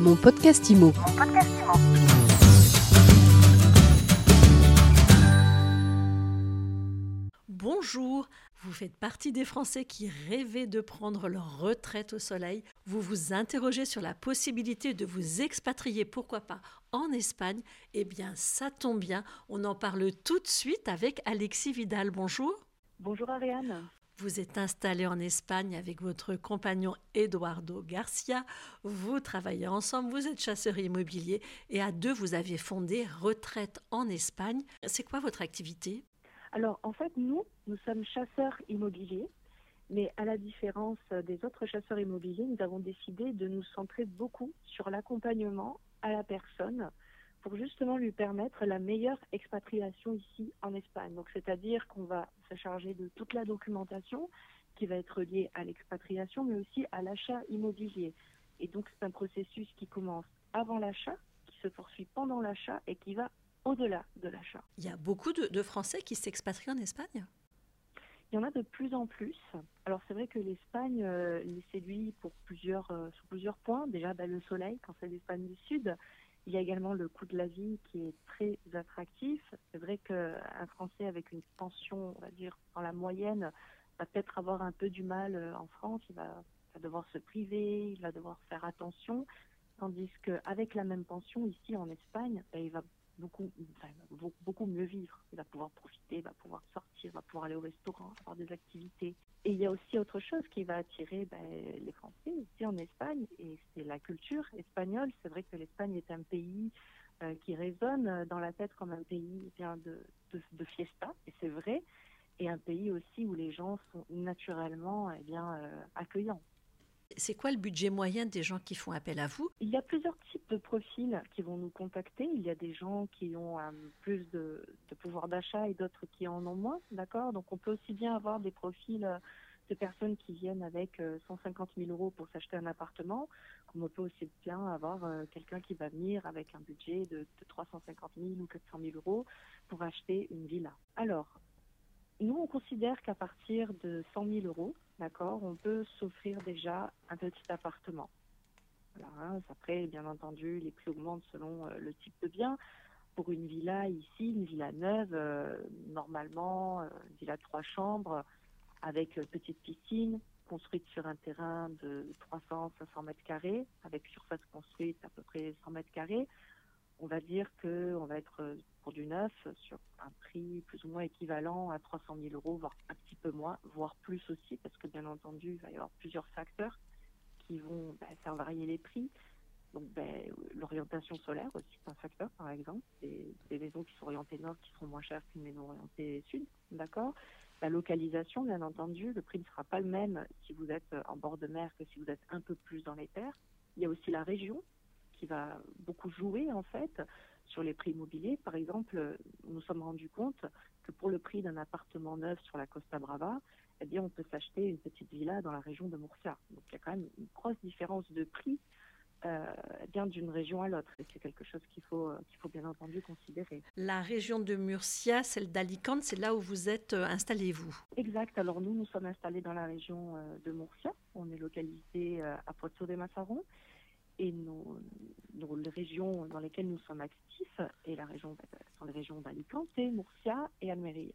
Mon podcast IMO. Bonjour, vous faites partie des Français qui rêvaient de prendre leur retraite au soleil. Vous vous interrogez sur la possibilité de vous expatrier, pourquoi pas, en Espagne. Eh bien, ça tombe bien, on en parle tout de suite avec Alexis Vidal. Bonjour. Bonjour Ariane. Vous êtes installé en Espagne avec votre compagnon Eduardo Garcia. Vous travaillez ensemble, vous êtes chasseur immobilier et à deux, vous avez fondé Retraite en Espagne. C'est quoi votre activité? Alors en fait, nous, nous sommes chasseurs immobiliers, mais à la différence des autres chasseurs immobiliers, nous avons décidé de nous centrer beaucoup sur l'accompagnement à la personne pour justement lui permettre la meilleure expatriation ici en Espagne. Donc, c'est-à-dire qu'on va se charger de toute la documentation qui va être liée à l'expatriation, mais aussi à l'achat immobilier. Et donc, c'est un processus qui commence avant l'achat, qui se poursuit pendant l'achat et qui va au-delà de l'achat. Il y a beaucoup de, Français qui s'expatrient en Espagne? Il y en a de plus en plus. Alors c'est vrai que l'Espagne euh, les séduit pour plusieurs, euh, sur plusieurs points. Déjà bah, le soleil quand c'est l'Espagne du Sud, il y a également le coût de la vie qui est très attractif. C'est vrai qu'un Français avec une pension, on va dire, dans la moyenne, va peut-être avoir un peu du mal euh, en France. Il va, devoir se priver, il va devoir faire attention. Tandis qu'avec la même pension, ici en Espagne, ben, il va beaucoup, beaucoup mieux vivre. Il va pouvoir profiter, il va pouvoir sortir, il va pouvoir aller au restaurant, avoir des activités. Et il y a aussi autre chose qui va attirer ben, les Français ici en Espagne, et c'est la culture espagnole. C'est vrai que l'Espagne est un pays euh, qui résonne dans la tête comme un pays eh bien de, de, fiesta, et c'est vrai, et un pays aussi où les gens sont naturellement eh bien, euh, accueillants. C'est quoi le budget moyen des gens qui font appel à vous? Il y a plusieurs types de profils qui vont nous contacter. Il y a des gens qui ont euh, plus de, pouvoir d'achat et d'autres qui en ont moins, d'accord? Donc on peut aussi bien avoir des profils euh, de personnes qui viennent avec 150 euh, 000 euros pour s'acheter un appartement, comme on peut aussi bien avoir quelqu'un qui va venir avec un budget de, de 350 000 ou 400 000 euros pour acheter une villa. Alors, nous, on considère qu'à partir de 100 000 euros, d'accord, on peut s'offrir déjà un petit appartement. Hein, après, bien entendu, les prix augmentent selon euh, le type de bien. Pour une villa ici, une villa neuve, euh, normalement, euh, une villa de trois chambres avec petite piscine, construite sur un terrain de 300-500 mètres carrés, avec surface construite à peu près 100 mètres carrés, on va dire qu'on va être euh, pour du neuf sur un prix plus ou moins équivalent à 300 000 euros, voire un petit peu moins, voire plus aussi, parce que bien entendu, il va y avoir plusieurs facteurs qui vont ben, faire varier les prix. Donc ben, l'orientation solaire aussi c'est un facteur, par exemple. Des, des, maisons qui sont orientées nord qui seront moins chères qu'une maison orientée sud, d'accord? La localisation, bien entendu, le prix ne sera pas le même si vous êtes en bord de mer que si vous êtes un peu plus dans les terres. Il y a aussi la région, qui va beaucoup jouer en fait sur les prix immobiliers. Par exemple, nous nous sommes rendus compte que pour le prix d'un appartement neuf sur la Costa Brava, eh bien, on peut s'acheter une petite villa dans la région de Murcia. Donc, il y a quand même une grosse différence de prix euh, bien d'une région à l'autre. Et c'est quelque chose qu'il faut, qu'il faut bien entendu considérer. La région de Murcia, celle d'Alicante, c'est là où vous êtes euh, installé, vous Exact. Alors, nous, nous sommes installés dans la région euh, de Murcia. On est localisé à Puerto de Mazaron et nos, les régions dans lesquelles nous sommes actifs, et la région, sont les régions d'Alicante, Murcia et Almeria.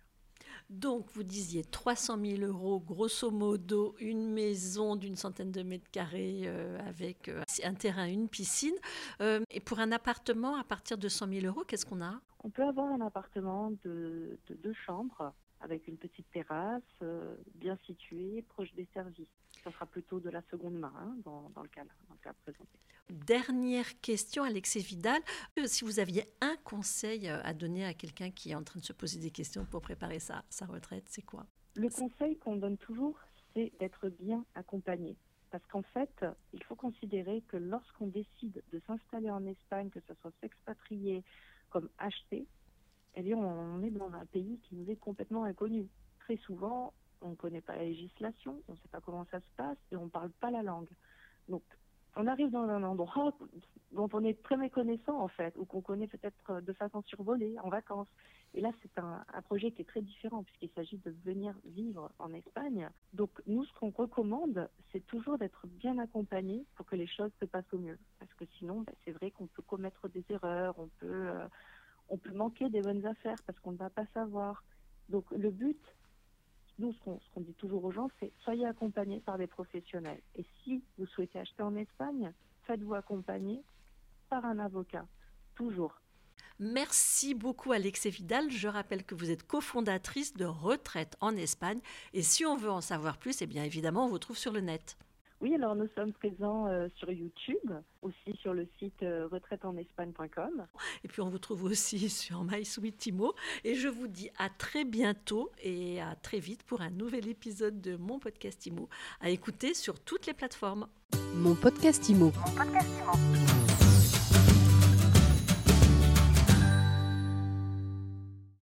Donc, vous disiez 300 000 euros, grosso modo, une maison d'une centaine de mètres carrés euh, avec euh, un terrain, une piscine. Euh, et pour un appartement, à partir de 100 000 euros, qu'est-ce qu'on a? On peut avoir un appartement de, de deux chambres avec une petite terrasse bien située, proche des services. Ça sera plutôt de la seconde main hein, dans, dans, le cas, dans le cas présenté. Dernière question, Alexis Vidal. Euh, si vous aviez un conseil euh, à donner à quelqu'un qui est en train de se poser des questions pour préparer sa, sa retraite, c'est quoi? Le conseil qu'on donne toujours, c'est d'être bien accompagné. Parce qu'en fait, il faut considérer que lorsqu'on décide de s'installer en Espagne, que ce soit s'expatrier comme acheter, on est dans un pays qui nous est complètement inconnu. Très souvent, on ne connaît pas la législation, on ne sait pas comment ça se passe et on ne parle pas la langue. Donc, on arrive dans un endroit dont on est très méconnaissant en fait, ou qu'on connaît peut-être de façon survolée en vacances. Et là, c'est un, projet qui est très différent puisqu'il s'agit de venir vivre en Espagne. Donc nous, ce qu'on recommande, c'est toujours d'être bien accompagné pour que les choses se passent au mieux. Parce que sinon, bah, c'est vrai qu'on peut commettre des erreurs, on peut, euh, on peut manquer des bonnes affaires parce qu'on ne va pas savoir. Donc le but, nous, ce qu'on dit toujours aux gens, c'est soyez accompagnés par des professionnels. Et si vous souhaitez acheter en Espagne, faites-vous accompagner par un avocat, toujours. Merci beaucoup Alexé Vidal. Je rappelle que vous êtes cofondatrice de Retraite en Espagne. Et si on veut en savoir plus, eh bien évidemment, on vous trouve sur le net. Oui, alors nous sommes présents euh, sur YouTube, aussi sur le site euh, retraiteenespagne.com. Et puis on vous trouve aussi sur MySweetImo. Et je vous dis à très bientôt et à très vite pour un nouvel épisode de mon podcast IMO à écouter sur toutes les plateformes. Mon podcast IMO. Mon podcast IMO.